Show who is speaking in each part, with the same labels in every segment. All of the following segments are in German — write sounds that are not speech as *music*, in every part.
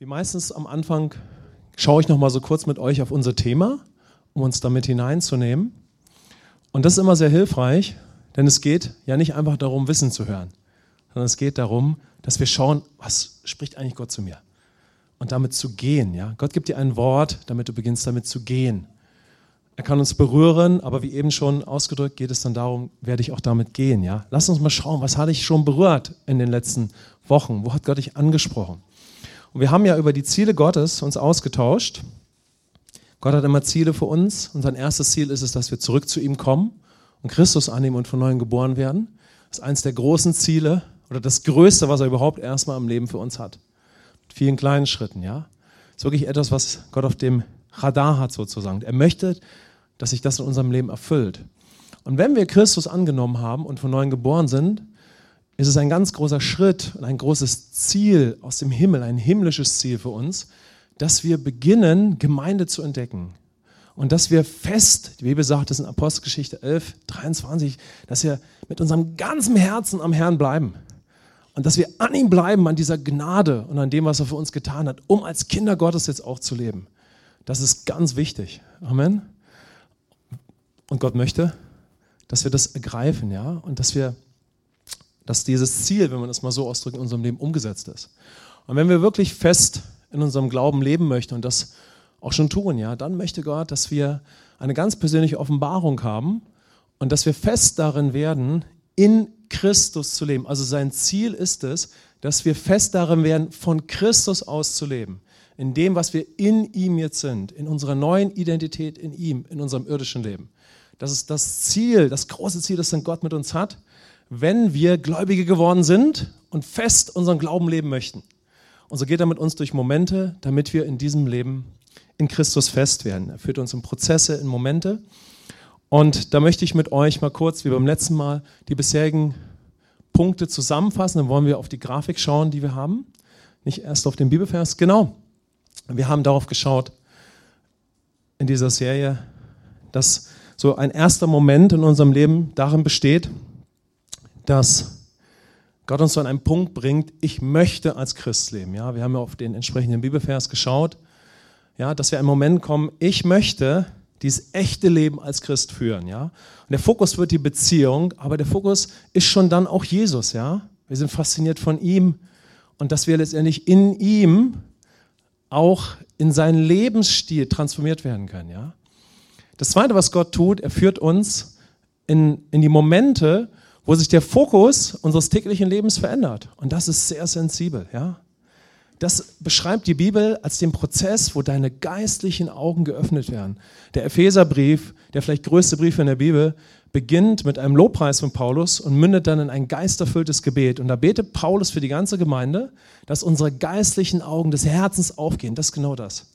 Speaker 1: Wie meistens am Anfang schaue ich noch mal so kurz mit euch auf unser Thema, um uns damit hineinzunehmen. Und das ist immer sehr hilfreich, denn es geht ja nicht einfach darum, Wissen zu hören, sondern es geht darum, dass wir schauen, was spricht eigentlich Gott zu mir? Und damit zu gehen. Ja? Gott gibt dir ein Wort, damit du beginnst damit zu gehen. Er kann uns berühren, aber wie eben schon ausgedrückt, geht es dann darum, werde ich auch damit gehen. Ja? Lass uns mal schauen, was hatte ich schon berührt in den letzten Wochen? Wo hat Gott dich angesprochen? Und wir haben ja über die Ziele Gottes uns ausgetauscht. Gott hat immer Ziele für uns. Und sein erstes Ziel ist es, dass wir zurück zu ihm kommen und Christus annehmen und von neuem geboren werden. Das ist eines der großen Ziele oder das Größte, was er überhaupt erstmal im Leben für uns hat. Mit vielen kleinen Schritten, ja. Das ist wirklich etwas, was Gott auf dem Radar hat sozusagen. Er möchte, dass sich das in unserem Leben erfüllt. Und wenn wir Christus angenommen haben und von neuem geboren sind, ist es ein ganz großer Schritt und ein großes Ziel aus dem Himmel, ein himmlisches Ziel für uns, dass wir beginnen, Gemeinde zu entdecken. Und dass wir fest, die Bibel sagt es in Apostelgeschichte 11, 23, dass wir mit unserem ganzen Herzen am Herrn bleiben. Und dass wir an ihm bleiben, an dieser Gnade und an dem, was er für uns getan hat, um als Kinder Gottes jetzt auch zu leben. Das ist ganz wichtig. Amen. Und Gott möchte, dass wir das ergreifen, ja, und dass wir dass dieses Ziel, wenn man das mal so ausdrückt, in unserem Leben umgesetzt ist. Und wenn wir wirklich fest in unserem Glauben leben möchten und das auch schon tun, ja, dann möchte Gott, dass wir eine ganz persönliche Offenbarung haben und dass wir fest darin werden, in Christus zu leben. Also sein Ziel ist es, dass wir fest darin werden, von Christus aus zu leben. In dem, was wir in ihm jetzt sind, in unserer neuen Identität in ihm, in unserem irdischen Leben. Das ist das Ziel, das große Ziel, das dann Gott mit uns hat wenn wir Gläubige geworden sind und fest unseren Glauben leben möchten. Und so geht er mit uns durch Momente, damit wir in diesem Leben in Christus fest werden. Er führt uns in Prozesse, in Momente. Und da möchte ich mit euch mal kurz, wie beim letzten Mal, die bisherigen Punkte zusammenfassen. Dann wollen wir auf die Grafik schauen, die wir haben. Nicht erst auf den Bibelvers. Genau. Wir haben darauf geschaut in dieser Serie, dass so ein erster Moment in unserem Leben darin besteht, dass Gott uns so an einen Punkt bringt, ich möchte als Christ leben. Ja, wir haben ja auf den entsprechenden Bibelvers geschaut, ja, dass wir einen Moment kommen, ich möchte dieses echte Leben als Christ führen. Ja? Und der Fokus wird die Beziehung, aber der Fokus ist schon dann auch Jesus. Ja? Wir sind fasziniert von ihm und dass wir letztendlich in ihm auch in seinen Lebensstil transformiert werden können. Ja? Das Zweite, was Gott tut, er führt uns in, in die Momente, wo sich der Fokus unseres täglichen Lebens verändert. Und das ist sehr sensibel, ja. Das beschreibt die Bibel als den Prozess, wo deine geistlichen Augen geöffnet werden. Der Epheserbrief, der vielleicht größte Brief in der Bibel, beginnt mit einem Lobpreis von Paulus und mündet dann in ein geisterfülltes Gebet. Und da betet Paulus für die ganze Gemeinde, dass unsere geistlichen Augen des Herzens aufgehen. Das ist genau das.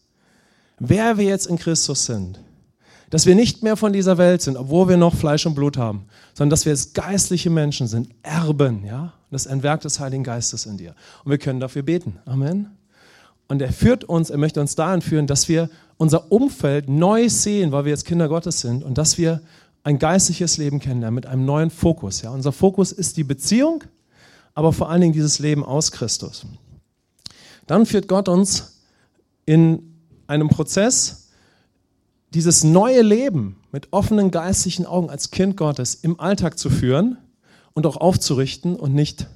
Speaker 1: Wer wir jetzt in Christus sind, dass wir nicht mehr von dieser Welt sind, obwohl wir noch Fleisch und Blut haben, sondern dass wir jetzt geistliche Menschen sind, Erben, ja? Das ist ein Werk des Heiligen Geistes in dir. Und wir können dafür beten. Amen. Und er führt uns, er möchte uns dahin führen, dass wir unser Umfeld neu sehen, weil wir jetzt Kinder Gottes sind und dass wir ein geistliches Leben kennenlernen mit einem neuen Fokus. Ja? Unser Fokus ist die Beziehung, aber vor allen Dingen dieses Leben aus Christus. Dann führt Gott uns in einem Prozess, dieses neue Leben mit offenen geistlichen Augen als Kind Gottes im Alltag zu führen und auch aufzurichten und nicht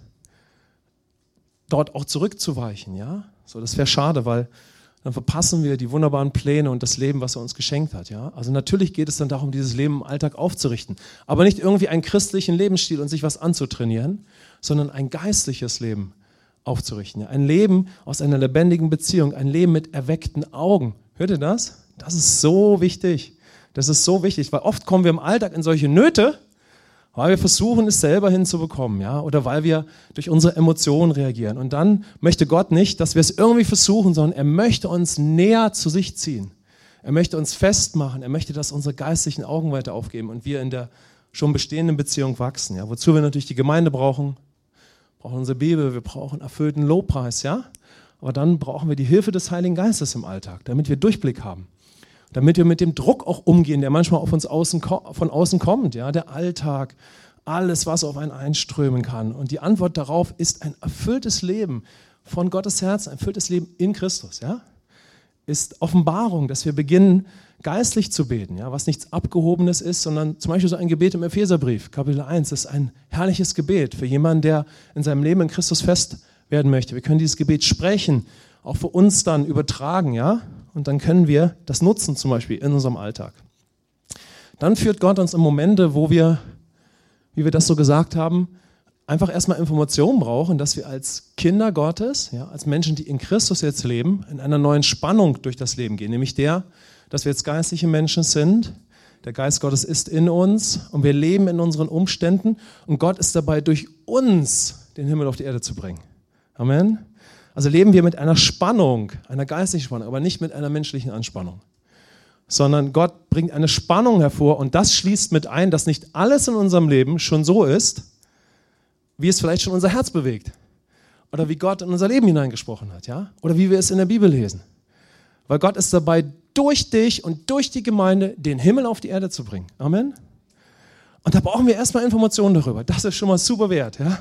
Speaker 1: dort auch zurückzuweichen, ja? So, das wäre schade, weil dann verpassen wir die wunderbaren Pläne und das Leben, was er uns geschenkt hat, ja? Also natürlich geht es dann darum, dieses Leben im Alltag aufzurichten, aber nicht irgendwie einen christlichen Lebensstil und sich was anzutrainieren, sondern ein geistliches Leben aufzurichten, ja? Ein Leben aus einer lebendigen Beziehung, ein Leben mit erweckten Augen. Hört ihr das? Das ist so wichtig. Das ist so wichtig, weil oft kommen wir im Alltag in solche Nöte, weil wir versuchen, es selber hinzubekommen, ja, oder weil wir durch unsere Emotionen reagieren. Und dann möchte Gott nicht, dass wir es irgendwie versuchen, sondern er möchte uns näher zu sich ziehen. Er möchte uns festmachen. Er möchte, dass unsere geistlichen Augen weiter aufgeben und wir in der schon bestehenden Beziehung wachsen. Ja, wozu wir natürlich die Gemeinde brauchen, brauchen unsere Bibel, wir brauchen erfüllten Lobpreis, ja. Aber dann brauchen wir die Hilfe des Heiligen Geistes im Alltag, damit wir Durchblick haben damit wir mit dem Druck auch umgehen, der manchmal auf uns außen, von außen kommt, ja, der Alltag, alles, was auf einen einströmen kann. Und die Antwort darauf ist ein erfülltes Leben von Gottes Herz, ein erfülltes Leben in Christus, ja, ist Offenbarung, dass wir beginnen, geistlich zu beten, ja, was nichts Abgehobenes ist, sondern zum Beispiel so ein Gebet im Epheserbrief, Kapitel 1, das ist ein herrliches Gebet für jemanden, der in seinem Leben in Christus fest werden möchte. Wir können dieses Gebet sprechen, auch für uns dann übertragen, ja, und dann können wir das nutzen, zum Beispiel in unserem Alltag. Dann führt Gott uns in Momente, wo wir, wie wir das so gesagt haben, einfach erstmal Informationen brauchen, dass wir als Kinder Gottes, ja, als Menschen, die in Christus jetzt leben, in einer neuen Spannung durch das Leben gehen, nämlich der, dass wir jetzt geistliche Menschen sind. Der Geist Gottes ist in uns und wir leben in unseren Umständen und Gott ist dabei, durch uns den Himmel auf die Erde zu bringen. Amen. Also leben wir mit einer Spannung, einer geistlichen Spannung, aber nicht mit einer menschlichen Anspannung. Sondern Gott bringt eine Spannung hervor und das schließt mit ein, dass nicht alles in unserem Leben schon so ist, wie es vielleicht schon unser Herz bewegt. Oder wie Gott in unser Leben hineingesprochen hat, ja? Oder wie wir es in der Bibel lesen. Weil Gott ist dabei, durch dich und durch die Gemeinde den Himmel auf die Erde zu bringen. Amen. Und da brauchen wir erstmal Informationen darüber. Das ist schon mal super wert, ja?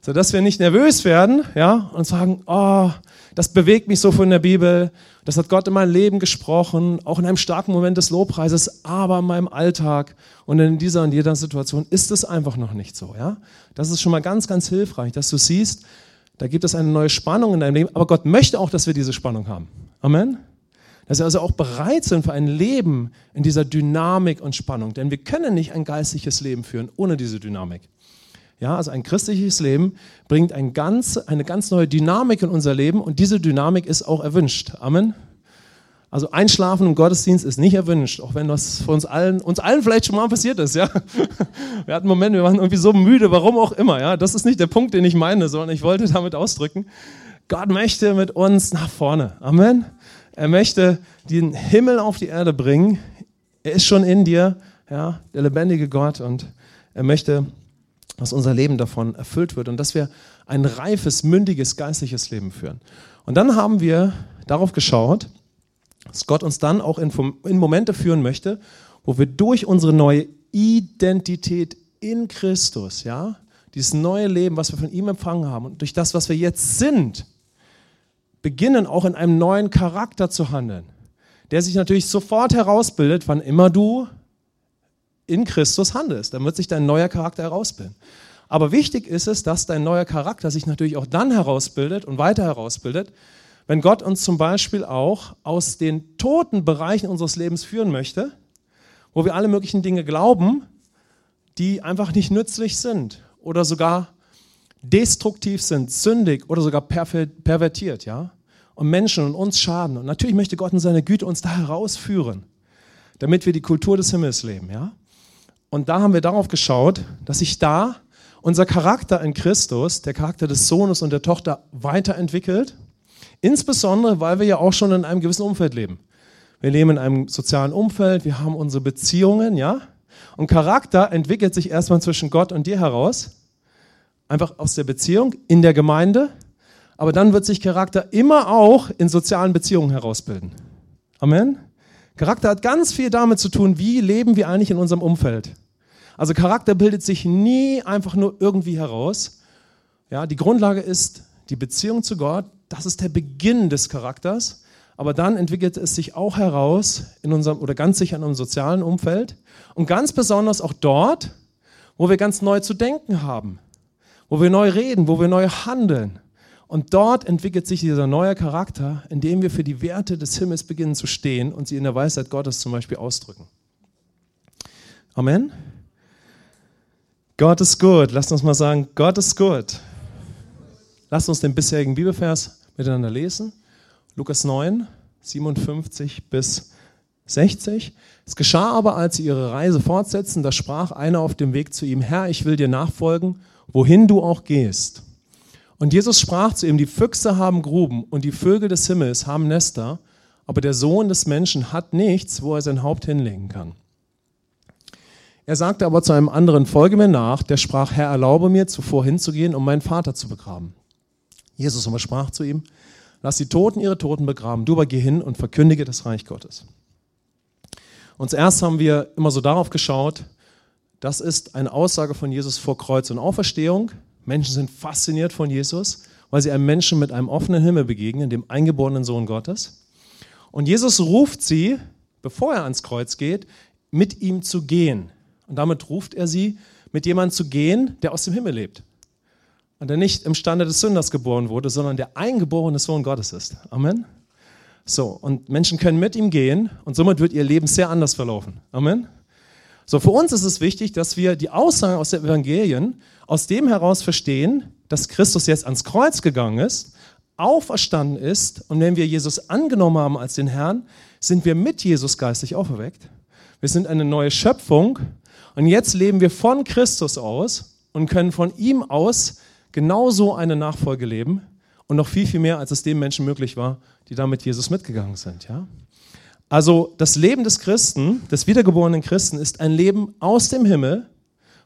Speaker 1: Sodass wir nicht nervös werden, ja? Und sagen, oh, das bewegt mich so von der Bibel. Das hat Gott in mein Leben gesprochen, auch in einem starken Moment des Lobpreises, aber in meinem Alltag und in dieser und jeder Situation ist es einfach noch nicht so. Ja? Das ist schon mal ganz, ganz hilfreich, dass du siehst, da gibt es eine neue Spannung in deinem Leben, aber Gott möchte auch, dass wir diese Spannung haben. Amen. Dass wir also auch bereit sind für ein Leben in dieser Dynamik und Spannung, denn wir können nicht ein geistliches Leben führen ohne diese Dynamik. Ja, also ein christliches Leben bringt ein ganz, eine ganz neue Dynamik in unser Leben und diese Dynamik ist auch erwünscht. Amen. Also Einschlafen im Gottesdienst ist nicht erwünscht, auch wenn das für uns allen, uns allen vielleicht schon mal passiert ist, ja. *laughs* Wir hatten einen Moment, wir waren irgendwie so müde, warum auch immer, ja. Das ist nicht der Punkt, den ich meine, sondern ich wollte damit ausdrücken, Gott möchte mit uns nach vorne. Amen. Er möchte den Himmel auf die Erde bringen. Er ist schon in dir, ja, der lebendige Gott und er möchte dass unser Leben davon erfüllt wird und dass wir ein reifes, mündiges, geistliches Leben führen. Und dann haben wir darauf geschaut, dass Gott uns dann auch in, in Momente führen möchte, wo wir durch unsere neue Identität in Christus, ja, dieses neue Leben, was wir von ihm empfangen haben und durch das, was wir jetzt sind, beginnen auch in einem neuen Charakter zu handeln, der sich natürlich sofort herausbildet, wann immer du in Christus handelst. Dann wird sich dein neuer Charakter herausbilden. Aber wichtig ist es, dass dein neuer Charakter sich natürlich auch dann herausbildet und weiter herausbildet, wenn Gott uns zum Beispiel auch aus den toten Bereichen unseres Lebens führen möchte, wo wir alle möglichen Dinge glauben, die einfach nicht nützlich sind oder sogar destruktiv sind, sündig oder sogar pervertiert, ja, und Menschen und uns schaden. Und natürlich möchte Gott in seiner Güte uns da herausführen, damit wir die Kultur des Himmels leben, ja. Und da haben wir darauf geschaut, dass sich da unser Charakter in Christus, der Charakter des Sohnes und der Tochter weiterentwickelt. Insbesondere, weil wir ja auch schon in einem gewissen Umfeld leben. Wir leben in einem sozialen Umfeld, wir haben unsere Beziehungen, ja? Und Charakter entwickelt sich erstmal zwischen Gott und dir heraus. Einfach aus der Beziehung, in der Gemeinde. Aber dann wird sich Charakter immer auch in sozialen Beziehungen herausbilden. Amen. Charakter hat ganz viel damit zu tun, wie leben wir eigentlich in unserem Umfeld. Also Charakter bildet sich nie einfach nur irgendwie heraus. Ja, die Grundlage ist die Beziehung zu Gott. Das ist der Beginn des Charakters. Aber dann entwickelt es sich auch heraus in unserem oder ganz sicher in unserem sozialen Umfeld und ganz besonders auch dort, wo wir ganz neu zu denken haben, wo wir neu reden, wo wir neu handeln. Und dort entwickelt sich dieser neue Charakter, indem wir für die Werte des Himmels beginnen zu stehen und sie in der Weisheit Gottes zum Beispiel ausdrücken. Amen. Gott ist gut. Lasst uns mal sagen, Gott ist gut. Lasst uns den bisherigen Bibelvers miteinander lesen. Lukas 9, 57 bis 60. Es geschah aber, als sie ihre Reise fortsetzten, da sprach einer auf dem Weg zu ihm, Herr, ich will dir nachfolgen, wohin du auch gehst. Und Jesus sprach zu ihm, die Füchse haben Gruben und die Vögel des Himmels haben Nester, aber der Sohn des Menschen hat nichts, wo er sein Haupt hinlegen kann. Er sagte aber zu einem anderen, folge mir nach, der sprach, Herr, erlaube mir, zuvor hinzugehen, um meinen Vater zu begraben. Jesus aber sprach zu ihm, lass die Toten ihre Toten begraben, du aber geh hin und verkündige das Reich Gottes. Und zuerst haben wir immer so darauf geschaut, das ist eine Aussage von Jesus vor Kreuz und Auferstehung. Menschen sind fasziniert von Jesus weil sie einem Menschen mit einem offenen Himmel begegnen, dem eingeborenen Sohn Gottes. Und Jesus ruft sie, bevor er ans Kreuz geht, mit ihm zu gehen. Und damit ruft er sie, mit jemandem zu gehen, der aus dem Himmel lebt. Und der nicht im Stande des Sünders geboren wurde, sondern der eingeborene Sohn Gottes ist. Amen. So, und Menschen können mit ihm gehen und somit wird ihr Leben sehr anders verlaufen. Amen. So, für uns ist es wichtig, dass wir die Aussagen aus den Evangelien aus dem heraus verstehen, dass Christus jetzt ans Kreuz gegangen ist, auferstanden ist und wenn wir Jesus angenommen haben als den Herrn, sind wir mit Jesus geistig auferweckt. Wir sind eine neue Schöpfung und jetzt leben wir von Christus aus und können von ihm aus genauso eine Nachfolge leben und noch viel, viel mehr, als es den Menschen möglich war, die da mit Jesus mitgegangen sind. Ja? Also das Leben des Christen, des wiedergeborenen Christen, ist ein Leben aus dem Himmel,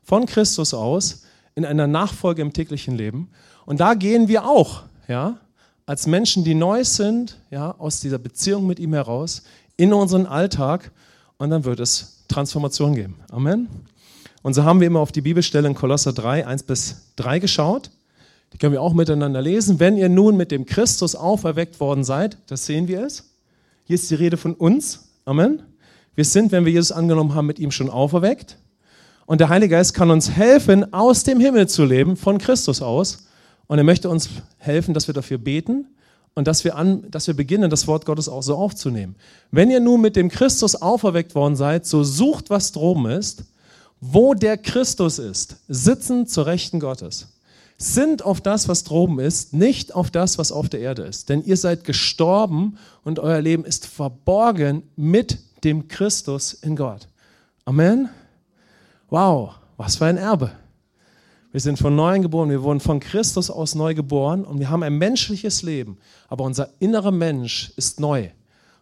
Speaker 1: von Christus aus, in einer Nachfolge im täglichen Leben. Und da gehen wir auch, ja, als Menschen, die neu sind, ja, aus dieser Beziehung mit ihm heraus, in unseren Alltag und dann wird es Transformation geben. Amen. Und so haben wir immer auf die Bibelstelle in Kolosser 3, 1 bis 3 geschaut. Die können wir auch miteinander lesen. Wenn ihr nun mit dem Christus auferweckt worden seid, das sehen wir es. Hier ist die Rede von uns. Amen. Wir sind, wenn wir Jesus angenommen haben, mit ihm schon auferweckt. Und der Heilige Geist kann uns helfen, aus dem Himmel zu leben, von Christus aus. Und er möchte uns helfen, dass wir dafür beten und dass wir, an, dass wir beginnen, das Wort Gottes auch so aufzunehmen. Wenn ihr nun mit dem Christus auferweckt worden seid, so sucht, was droben ist, wo der Christus ist, sitzen zur Rechten Gottes. Sind auf das, was droben ist, nicht auf das, was auf der Erde ist. Denn ihr seid gestorben und euer Leben ist verborgen mit dem Christus in Gott. Amen. Wow, was für ein Erbe. Wir sind von neuem geboren, wir wurden von Christus aus neu geboren und wir haben ein menschliches Leben, aber unser innerer Mensch ist neu.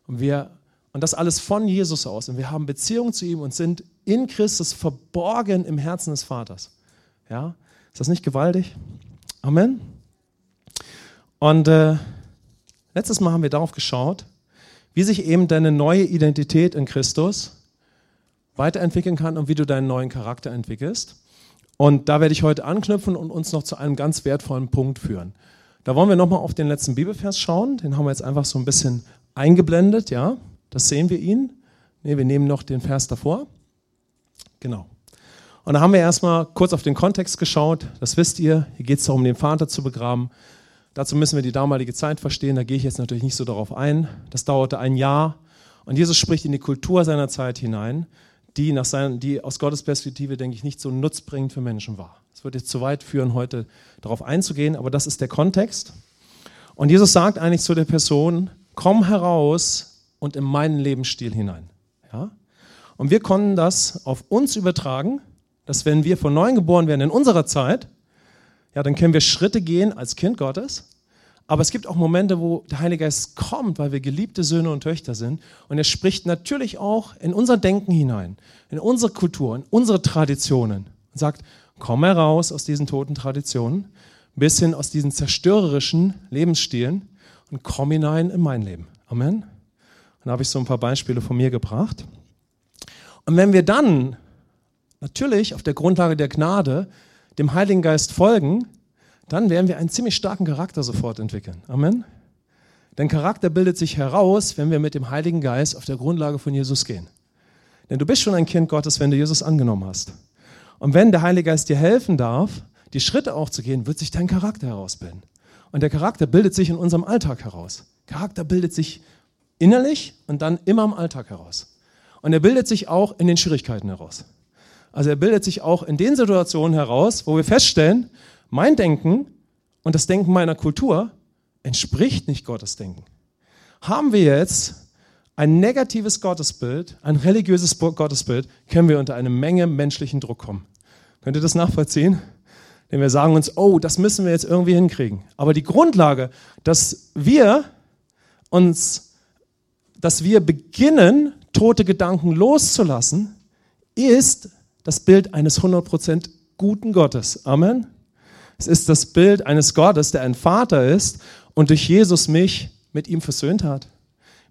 Speaker 1: Und, wir, und das alles von Jesus aus. Und wir haben Beziehung zu ihm und sind in Christus verborgen im Herzen des Vaters. Ja? Ist das nicht gewaltig? Amen. Und äh, letztes Mal haben wir darauf geschaut, wie sich eben deine neue Identität in Christus weiterentwickeln kann und wie du deinen neuen Charakter entwickelst. Und da werde ich heute anknüpfen und uns noch zu einem ganz wertvollen Punkt führen. Da wollen wir nochmal auf den letzten Bibelvers schauen. Den haben wir jetzt einfach so ein bisschen eingeblendet, ja. Das sehen wir ihn. Ne, wir nehmen noch den Vers davor. Genau. Und da haben wir erstmal kurz auf den Kontext geschaut. Das wisst ihr. Hier geht es darum, den Vater zu begraben. Dazu müssen wir die damalige Zeit verstehen. Da gehe ich jetzt natürlich nicht so darauf ein. Das dauerte ein Jahr. Und Jesus spricht in die Kultur seiner Zeit hinein die, nach seinen, die aus Gottes Perspektive, denke ich, nicht so nutzbringend für Menschen war. Es würde jetzt zu weit führen, heute darauf einzugehen, aber das ist der Kontext. Und Jesus sagt eigentlich zu der Person, komm heraus und in meinen Lebensstil hinein. Ja? Und wir konnten das auf uns übertragen, dass wenn wir von neuem geboren werden in unserer Zeit, ja, dann können wir Schritte gehen als Kind Gottes aber es gibt auch Momente, wo der Heilige Geist kommt, weil wir geliebte Söhne und Töchter sind. Und er spricht natürlich auch in unser Denken hinein, in unsere Kultur, in unsere Traditionen. Und sagt, komm heraus aus diesen toten Traditionen, ein bisschen aus diesen zerstörerischen Lebensstilen und komm hinein in mein Leben. Amen. Und da habe ich so ein paar Beispiele von mir gebracht. Und wenn wir dann natürlich auf der Grundlage der Gnade dem Heiligen Geist folgen, dann werden wir einen ziemlich starken Charakter sofort entwickeln. Amen. Denn Charakter bildet sich heraus, wenn wir mit dem Heiligen Geist auf der Grundlage von Jesus gehen. Denn du bist schon ein Kind Gottes, wenn du Jesus angenommen hast. Und wenn der Heilige Geist dir helfen darf, die Schritte auch zu gehen, wird sich dein Charakter herausbilden. Und der Charakter bildet sich in unserem Alltag heraus. Charakter bildet sich innerlich und dann immer im Alltag heraus. Und er bildet sich auch in den Schwierigkeiten heraus. Also er bildet sich auch in den Situationen heraus, wo wir feststellen, mein Denken und das Denken meiner Kultur entspricht nicht Gottes Denken. Haben wir jetzt ein negatives Gottesbild, ein religiöses Gottesbild, können wir unter eine Menge menschlichen Druck kommen. Könnt ihr das nachvollziehen? Denn wir sagen uns, oh, das müssen wir jetzt irgendwie hinkriegen. Aber die Grundlage, dass wir uns, dass wir beginnen, tote Gedanken loszulassen, ist das Bild eines 100% guten Gottes. Amen. Es ist das Bild eines Gottes, der ein Vater ist und durch Jesus mich mit ihm versöhnt hat,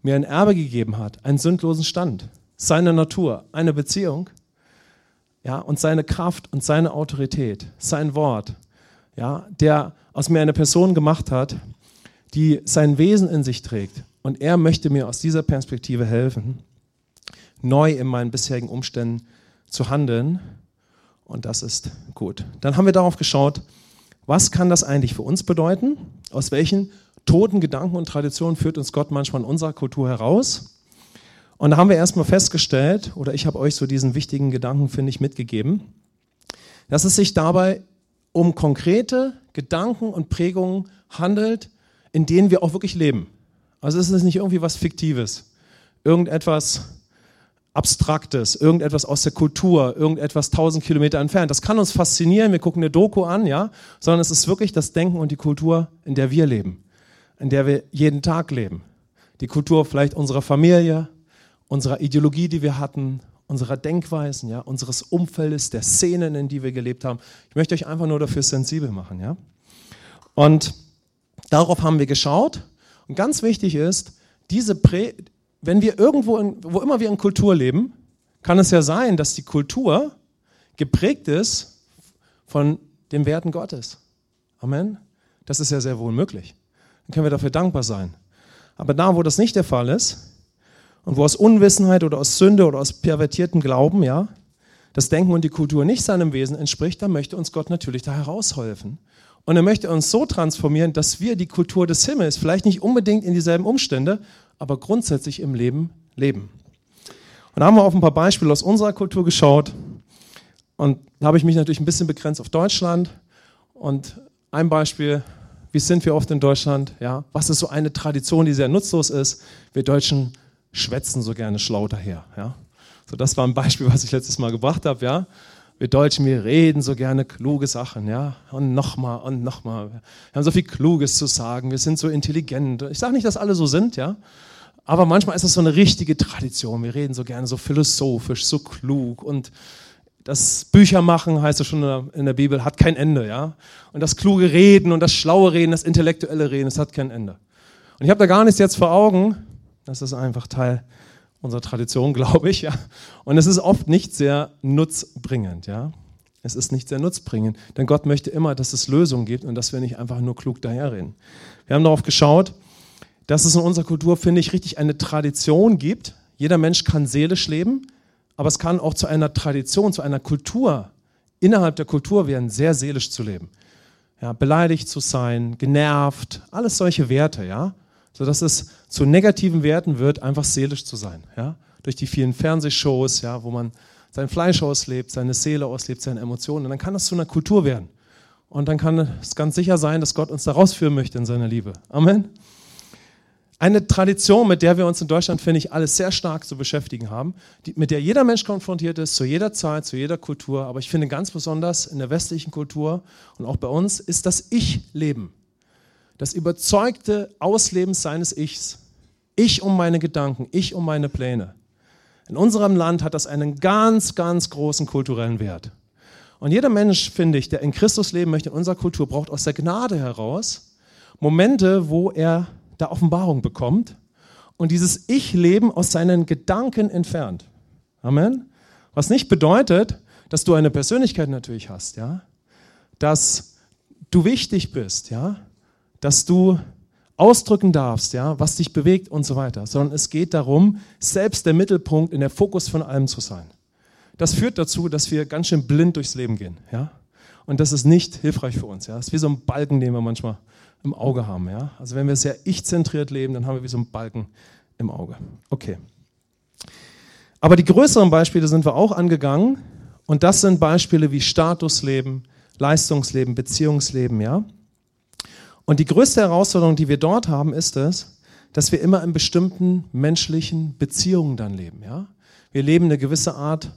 Speaker 1: mir ein Erbe gegeben hat, einen sündlosen Stand, seine Natur, eine Beziehung, ja, und seine Kraft und seine Autorität, sein Wort, ja, der aus mir eine Person gemacht hat, die sein Wesen in sich trägt. Und er möchte mir aus dieser Perspektive helfen, neu in meinen bisherigen Umständen zu handeln. Und das ist gut. Dann haben wir darauf geschaut, was kann das eigentlich für uns bedeuten? Aus welchen toten Gedanken und Traditionen führt uns Gott manchmal in unserer Kultur heraus? Und da haben wir erstmal festgestellt, oder ich habe euch so diesen wichtigen Gedanken, finde ich, mitgegeben, dass es sich dabei um konkrete Gedanken und Prägungen handelt, in denen wir auch wirklich leben. Also es ist nicht irgendwie was Fiktives, irgendetwas Abstraktes, irgendetwas aus der Kultur, irgendetwas tausend Kilometer entfernt. Das kann uns faszinieren, wir gucken eine Doku an, ja, sondern es ist wirklich das Denken und die Kultur, in der wir leben, in der wir jeden Tag leben. Die Kultur vielleicht unserer Familie, unserer Ideologie, die wir hatten, unserer Denkweisen, ja, unseres Umfeldes, der Szenen, in die wir gelebt haben. Ich möchte euch einfach nur dafür sensibel machen, ja. Und darauf haben wir geschaut. Und ganz wichtig ist, diese Prä wenn wir irgendwo, in, wo immer wir in Kultur leben, kann es ja sein, dass die Kultur geprägt ist von den Werten Gottes. Amen. Das ist ja sehr wohl möglich. Dann können wir dafür dankbar sein. Aber da, wo das nicht der Fall ist, und wo aus Unwissenheit oder aus Sünde oder aus pervertiertem Glauben, ja, das Denken und die Kultur nicht seinem Wesen entspricht, dann möchte uns Gott natürlich da heraushelfen. Und er möchte uns so transformieren, dass wir die Kultur des Himmels, vielleicht nicht unbedingt in dieselben Umstände, aber grundsätzlich im Leben leben. Und da haben wir auf ein paar Beispiele aus unserer Kultur geschaut. Und da habe ich mich natürlich ein bisschen begrenzt auf Deutschland. Und ein Beispiel, wie sind wir oft in Deutschland? Ja, was ist so eine Tradition, die sehr nutzlos ist? Wir Deutschen schwätzen so gerne schlau daher. Ja? So, das war ein Beispiel, was ich letztes Mal gebracht habe. Ja? Wir Deutschen, wir reden so gerne kluge Sachen, ja, und nochmal und nochmal. Wir haben so viel Kluges zu sagen, wir sind so intelligent. Ich sage nicht, dass alle so sind, ja, aber manchmal ist das so eine richtige Tradition. Wir reden so gerne so philosophisch, so klug und das Büchermachen, heißt es schon in der Bibel, hat kein Ende, ja. Und das kluge Reden und das schlaue Reden, das intellektuelle Reden, das hat kein Ende. Und ich habe da gar nichts jetzt vor Augen. Das ist einfach Teil unserer Tradition, *laughs* glaube ich, ja. Und es ist oft nicht sehr nutzbringend, ja. Es ist nicht sehr nutzbringend, denn Gott möchte immer, dass es Lösungen gibt und dass wir nicht einfach nur klug daherreden. Wir haben darauf geschaut, dass es in unserer Kultur, finde ich, richtig eine Tradition gibt. Jeder Mensch kann seelisch leben, aber es kann auch zu einer Tradition, zu einer Kultur, innerhalb der Kultur werden, sehr seelisch zu leben. Ja, beleidigt zu sein, genervt, alles solche Werte, ja sodass es zu negativen Werten wird, einfach seelisch zu sein. Ja? Durch die vielen Fernsehshows, ja, wo man sein Fleisch auslebt, seine Seele auslebt, seine Emotionen. Und dann kann das zu einer Kultur werden. Und dann kann es ganz sicher sein, dass Gott uns da rausführen möchte in seiner Liebe. Amen. Eine Tradition, mit der wir uns in Deutschland, finde ich, alles sehr stark zu beschäftigen haben, die, mit der jeder Mensch konfrontiert ist, zu jeder Zeit, zu jeder Kultur. Aber ich finde ganz besonders in der westlichen Kultur und auch bei uns, ist das Ich-Leben das überzeugte Ausleben seines Ichs. Ich um meine Gedanken, ich um meine Pläne. In unserem Land hat das einen ganz, ganz großen kulturellen Wert. Und jeder Mensch, finde ich, der in Christus leben möchte, in unserer Kultur, braucht aus der Gnade heraus Momente, wo er da Offenbarung bekommt und dieses Ich-Leben aus seinen Gedanken entfernt. Amen. Was nicht bedeutet, dass du eine Persönlichkeit natürlich hast, ja, dass du wichtig bist, ja, dass du ausdrücken darfst, ja, was dich bewegt und so weiter, sondern es geht darum, selbst der Mittelpunkt in der Fokus von allem zu sein. Das führt dazu, dass wir ganz schön blind durchs Leben gehen, ja. Und das ist nicht hilfreich für uns, ja. Das ist wie so ein Balken, den wir manchmal im Auge haben, ja. Also wenn wir sehr ich-zentriert leben, dann haben wir wie so einen Balken im Auge. Okay. Aber die größeren Beispiele sind wir auch angegangen und das sind Beispiele wie Statusleben, Leistungsleben, Beziehungsleben, ja. Und die größte Herausforderung, die wir dort haben, ist es, dass wir immer in bestimmten menschlichen Beziehungen dann leben. Ja? Wir leben eine gewisse Art,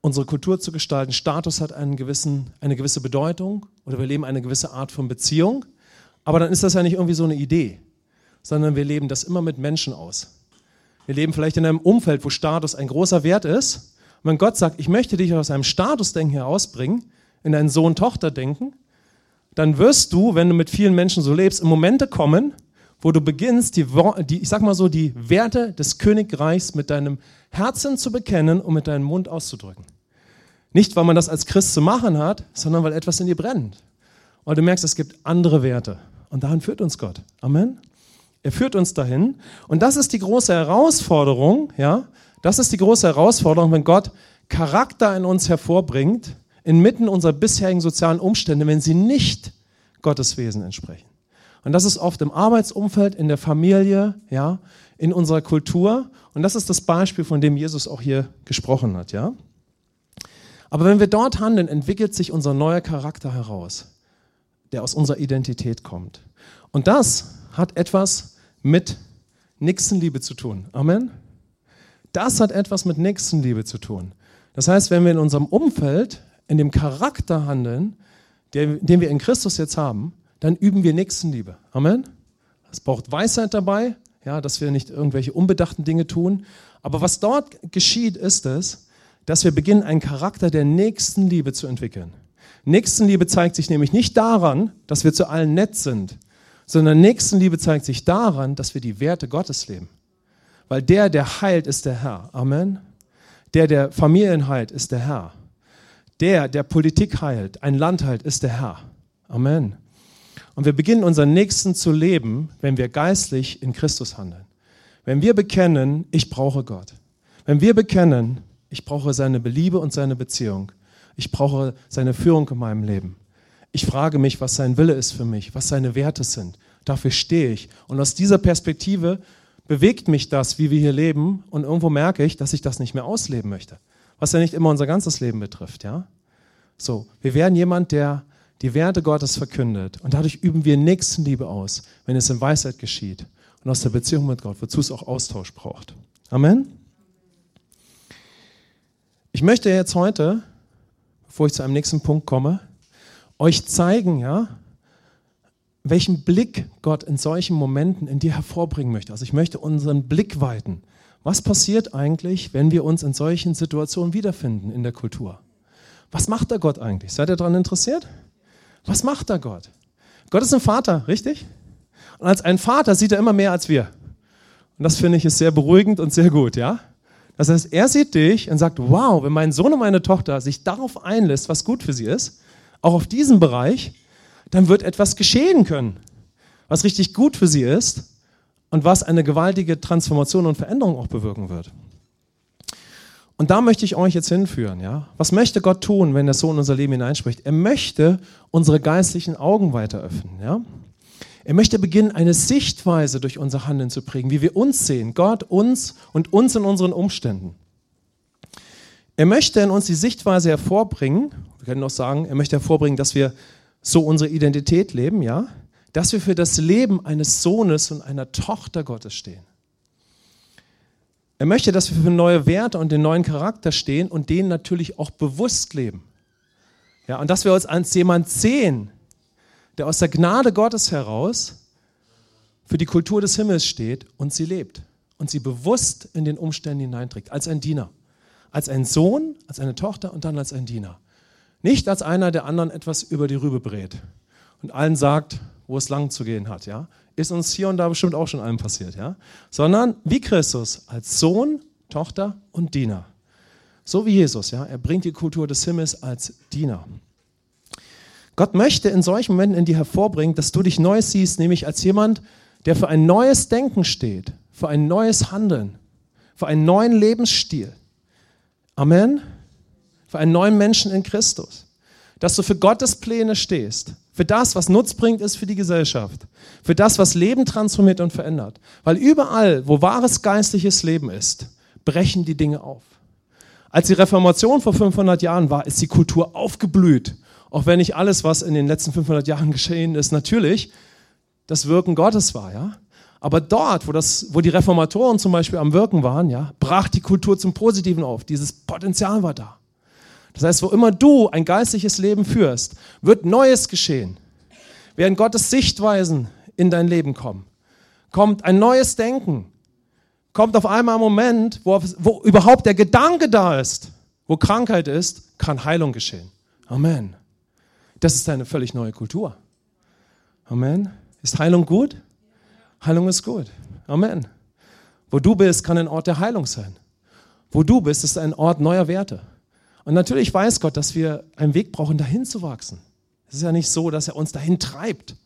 Speaker 1: unsere Kultur zu gestalten. Status hat einen gewissen, eine gewisse Bedeutung oder wir leben eine gewisse Art von Beziehung. Aber dann ist das ja nicht irgendwie so eine Idee, sondern wir leben das immer mit Menschen aus. Wir leben vielleicht in einem Umfeld, wo Status ein großer Wert ist. Und wenn Gott sagt, ich möchte dich aus einem Statusdenken herausbringen, in ein Sohn-Tochter-Denken, dann wirst du, wenn du mit vielen Menschen so lebst, in Momente kommen, wo du beginnst, die, die, ich sag mal so, die Werte des Königreichs mit deinem Herzen zu bekennen und mit deinem Mund auszudrücken. Nicht, weil man das als Christ zu machen hat, sondern weil etwas in dir brennt. weil du merkst, es gibt andere Werte. Und dahin führt uns Gott. Amen. Er führt uns dahin. Und das ist die große Herausforderung, ja. Das ist die große Herausforderung, wenn Gott Charakter in uns hervorbringt, inmitten unserer bisherigen sozialen Umstände, wenn sie nicht Gottes Wesen entsprechen. Und das ist oft im Arbeitsumfeld, in der Familie, ja, in unserer Kultur. Und das ist das Beispiel, von dem Jesus auch hier gesprochen hat, ja. Aber wenn wir dort handeln, entwickelt sich unser neuer Charakter heraus, der aus unserer Identität kommt. Und das hat etwas mit Nächstenliebe zu tun. Amen. Das hat etwas mit Nächstenliebe zu tun. Das heißt, wenn wir in unserem Umfeld, in dem Charakter handeln, den, den wir in Christus jetzt haben, dann üben wir Nächstenliebe. Amen. Es braucht Weisheit dabei, ja, dass wir nicht irgendwelche unbedachten Dinge tun. Aber was dort geschieht, ist es, dass wir beginnen, einen Charakter der Nächstenliebe zu entwickeln. Nächstenliebe zeigt sich nämlich nicht daran, dass wir zu allen nett sind, sondern Nächstenliebe zeigt sich daran, dass wir die Werte Gottes leben. Weil der, der heilt, ist der Herr. Amen. Der, der Familien heilt, ist der Herr. Der, der Politik heilt, ein Land heilt, ist der Herr. Amen. Und wir beginnen unseren Nächsten zu leben, wenn wir geistlich in Christus handeln. Wenn wir bekennen, ich brauche Gott. Wenn wir bekennen, ich brauche seine Beliebe und seine Beziehung. Ich brauche seine Führung in meinem Leben. Ich frage mich, was sein Wille ist für mich, was seine Werte sind. Dafür stehe ich. Und aus dieser Perspektive bewegt mich das, wie wir hier leben. Und irgendwo merke ich, dass ich das nicht mehr ausleben möchte. Was ja nicht immer unser ganzes Leben betrifft, ja? So, wir werden jemand, der die Werte Gottes verkündet. Und dadurch üben wir Nächstenliebe aus, wenn es in Weisheit geschieht. Und aus der Beziehung mit Gott, wozu es auch Austausch braucht. Amen. Ich möchte jetzt heute, bevor ich zu einem nächsten Punkt komme, euch zeigen, ja, welchen Blick Gott in solchen Momenten in dir hervorbringen möchte. Also ich möchte unseren Blick weiten. Was passiert eigentlich, wenn wir uns in solchen Situationen wiederfinden in der Kultur? Was macht da Gott eigentlich? Seid ihr daran interessiert? Was macht da Gott? Gott ist ein Vater, richtig? Und als ein Vater sieht er immer mehr als wir. Und das finde ich ist sehr beruhigend und sehr gut, ja? Das heißt, er sieht dich und sagt, wow, wenn mein Sohn und meine Tochter sich darauf einlässt, was gut für sie ist, auch auf diesen Bereich, dann wird etwas geschehen können, was richtig gut für sie ist und was eine gewaltige Transformation und Veränderung auch bewirken wird. Und da möchte ich euch jetzt hinführen. Ja? Was möchte Gott tun, wenn der Sohn in unser Leben hineinspricht? Er möchte unsere geistlichen Augen weiter öffnen. Ja? Er möchte beginnen, eine Sichtweise durch unser Handeln zu prägen, wie wir uns sehen, Gott, uns und uns in unseren Umständen. Er möchte in uns die Sichtweise hervorbringen, wir können auch sagen, er möchte hervorbringen, dass wir so unsere Identität leben, ja, dass wir für das Leben eines Sohnes und einer Tochter Gottes stehen. Er möchte, dass wir für neue Werte und den neuen Charakter stehen und den natürlich auch bewusst leben. Ja, und dass wir uns als jemand sehen, der aus der Gnade Gottes heraus für die Kultur des Himmels steht und sie lebt und sie bewusst in den Umständen hineinträgt, als ein Diener, als ein Sohn, als eine Tochter und dann als ein Diener. Nicht als einer, der anderen etwas über die Rübe brät und allen sagt, wo es lang zu gehen hat, ja. Ist uns hier und da bestimmt auch schon allen passiert, ja. Sondern wie Christus, als Sohn, Tochter und Diener. So wie Jesus, ja. Er bringt die Kultur des Himmels als Diener. Gott möchte in solchen Momenten in dir hervorbringen, dass du dich neu siehst, nämlich als jemand, der für ein neues Denken steht, für ein neues Handeln, für einen neuen Lebensstil. Amen für einen neuen Menschen in Christus. Dass du für Gottes Pläne stehst, für das, was nutzbringend ist für die Gesellschaft, für das, was Leben transformiert und verändert. Weil überall, wo wahres geistliches Leben ist, brechen die Dinge auf. Als die Reformation vor 500 Jahren war, ist die Kultur aufgeblüht. Auch wenn nicht alles, was in den letzten 500 Jahren *laughs* geschehen ist, natürlich das Wirken Gottes war, ja. Aber dort, wo, das, wo die Reformatoren zum Beispiel am Wirken waren, ja, brach die Kultur zum Positiven auf. Dieses Potenzial war da. Das heißt, wo immer du ein geistliches Leben führst, wird Neues geschehen. Werden Gottes Sichtweisen in dein Leben kommen. Kommt ein neues Denken. Kommt auf einmal ein Moment, wo, wo überhaupt der Gedanke da ist, wo Krankheit ist, kann Heilung geschehen. Amen. Das ist eine völlig neue Kultur. Amen. Ist Heilung gut? Heilung ist gut. Amen. Wo du bist, kann ein Ort der Heilung sein. Wo du bist, ist ein Ort neuer Werte. Und natürlich weiß Gott, dass wir einen Weg brauchen, dahin zu wachsen. Es ist ja nicht so, dass er uns dahin treibt.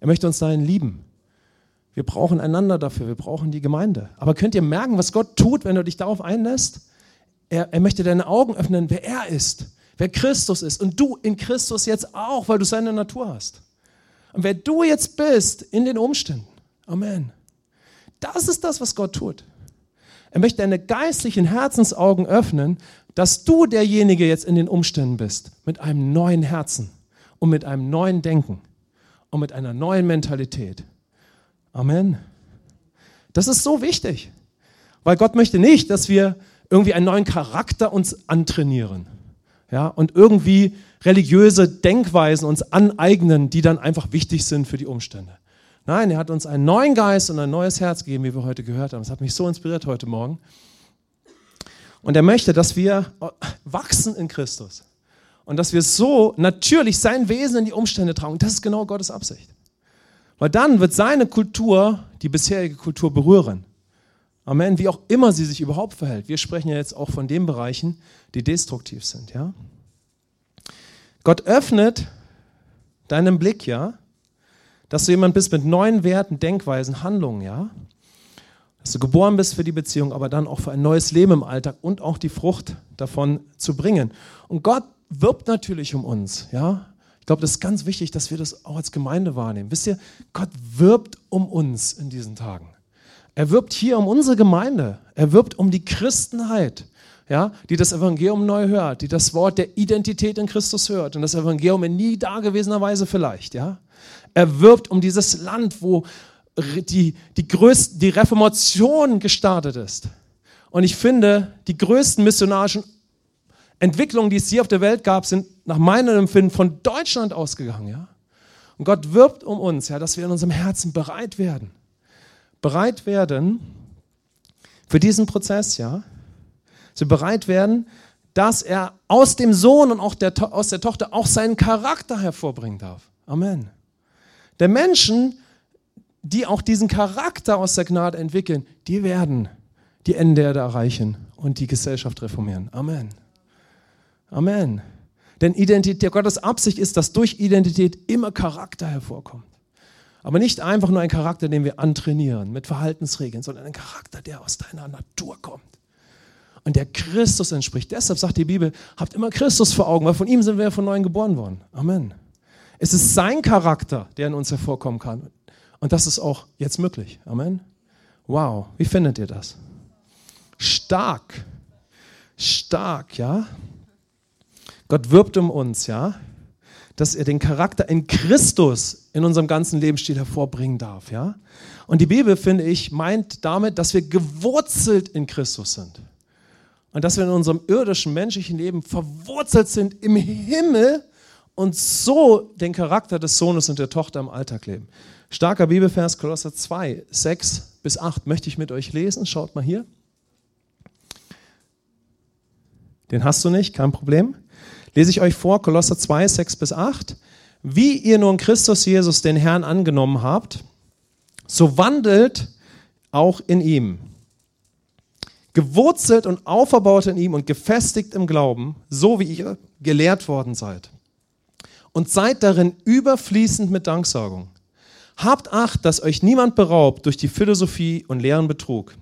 Speaker 1: Er möchte uns dahin lieben. Wir brauchen einander dafür, wir brauchen die Gemeinde. Aber könnt ihr merken, was Gott tut, wenn du dich darauf einlässt? Er, er möchte deine Augen öffnen, wer er ist, wer Christus ist und du in Christus jetzt auch, weil du seine Natur hast. Und wer du jetzt bist in den Umständen. Amen. Das ist das, was Gott tut. Er möchte deine geistlichen Herzensaugen öffnen, dass du derjenige jetzt in den Umständen bist, mit einem neuen Herzen und mit einem neuen Denken und mit einer neuen Mentalität. Amen. Das ist so wichtig, weil Gott möchte nicht, dass wir irgendwie einen neuen Charakter uns antrainieren ja, und irgendwie religiöse Denkweisen uns aneignen, die dann einfach wichtig sind für die Umstände. Nein, er hat uns einen neuen Geist und ein neues Herz gegeben, wie wir heute gehört haben. Das hat mich so inspiriert heute Morgen. Und er möchte, dass wir wachsen in Christus und dass wir so natürlich sein Wesen in die Umstände tragen. Das ist genau Gottes Absicht. Weil dann wird seine Kultur die bisherige Kultur berühren. Amen, wie auch immer sie sich überhaupt verhält. Wir sprechen ja jetzt auch von den Bereichen, die destruktiv sind, ja? Gott öffnet deinen Blick, ja, dass du jemand bist mit neuen Werten, Denkweisen, Handlungen, ja? Dass du geboren bist für die Beziehung, aber dann auch für ein neues Leben im Alltag und auch die Frucht davon zu bringen. Und Gott wirbt natürlich um uns, ja? Ich glaube, das ist ganz wichtig, dass wir das auch als Gemeinde wahrnehmen. Wisst ihr, Gott wirbt um uns in diesen Tagen. Er wirbt hier um unsere Gemeinde. Er wirbt um die Christenheit, ja, die das Evangelium neu hört, die das Wort der Identität in Christus hört und das Evangelium in nie dagewesener Weise vielleicht. Ja. Er wirbt um dieses Land, wo die, die, größte, die Reformation gestartet ist. Und ich finde, die größten missionarischen Entwicklungen, die es hier auf der Welt gab, sind nach meinem Empfinden von Deutschland ausgegangen. Ja? Und Gott wirbt um uns, ja, dass wir in unserem Herzen bereit werden bereit werden für diesen Prozess, ja, dass wir bereit werden, dass er aus dem Sohn und auch der, aus der Tochter auch seinen Charakter hervorbringen darf. Amen. Der Menschen, die auch diesen Charakter aus der Gnade entwickeln, die werden die Ende Erde erreichen und die Gesellschaft reformieren. Amen. Amen. Denn Identität, Gottes Absicht ist, dass durch Identität immer Charakter hervorkommt. Aber nicht einfach nur ein Charakter, den wir antrainieren mit Verhaltensregeln, sondern ein Charakter, der aus deiner Natur kommt und der Christus entspricht. Deshalb sagt die Bibel, habt immer Christus vor Augen, weil von ihm sind wir von neuem geboren worden. Amen. Es ist sein Charakter, der in uns hervorkommen kann. Und das ist auch jetzt möglich. Amen. Wow, wie findet ihr das? Stark. Stark, ja? Gott wirbt um uns, ja? dass er den Charakter in Christus in unserem ganzen Lebensstil hervorbringen darf. Ja? Und die Bibel, finde ich, meint damit, dass wir gewurzelt in Christus sind. Und dass wir in unserem irdischen, menschlichen Leben verwurzelt sind im Himmel und so den Charakter des Sohnes und der Tochter im Alltag leben. Starker Bibelvers, Kolosser 2, 6 bis 8 möchte ich mit euch lesen. Schaut mal hier. Den hast du nicht, kein Problem. Lese ich euch vor, Kolosser 2, 6 bis 8. Wie ihr nun Christus Jesus, den Herrn, angenommen habt, so wandelt auch in ihm. Gewurzelt und auferbaut in ihm und gefestigt im Glauben, so wie ihr gelehrt worden seid. Und seid darin überfließend mit Danksagung. Habt Acht, dass euch niemand beraubt durch die Philosophie und leeren Betrug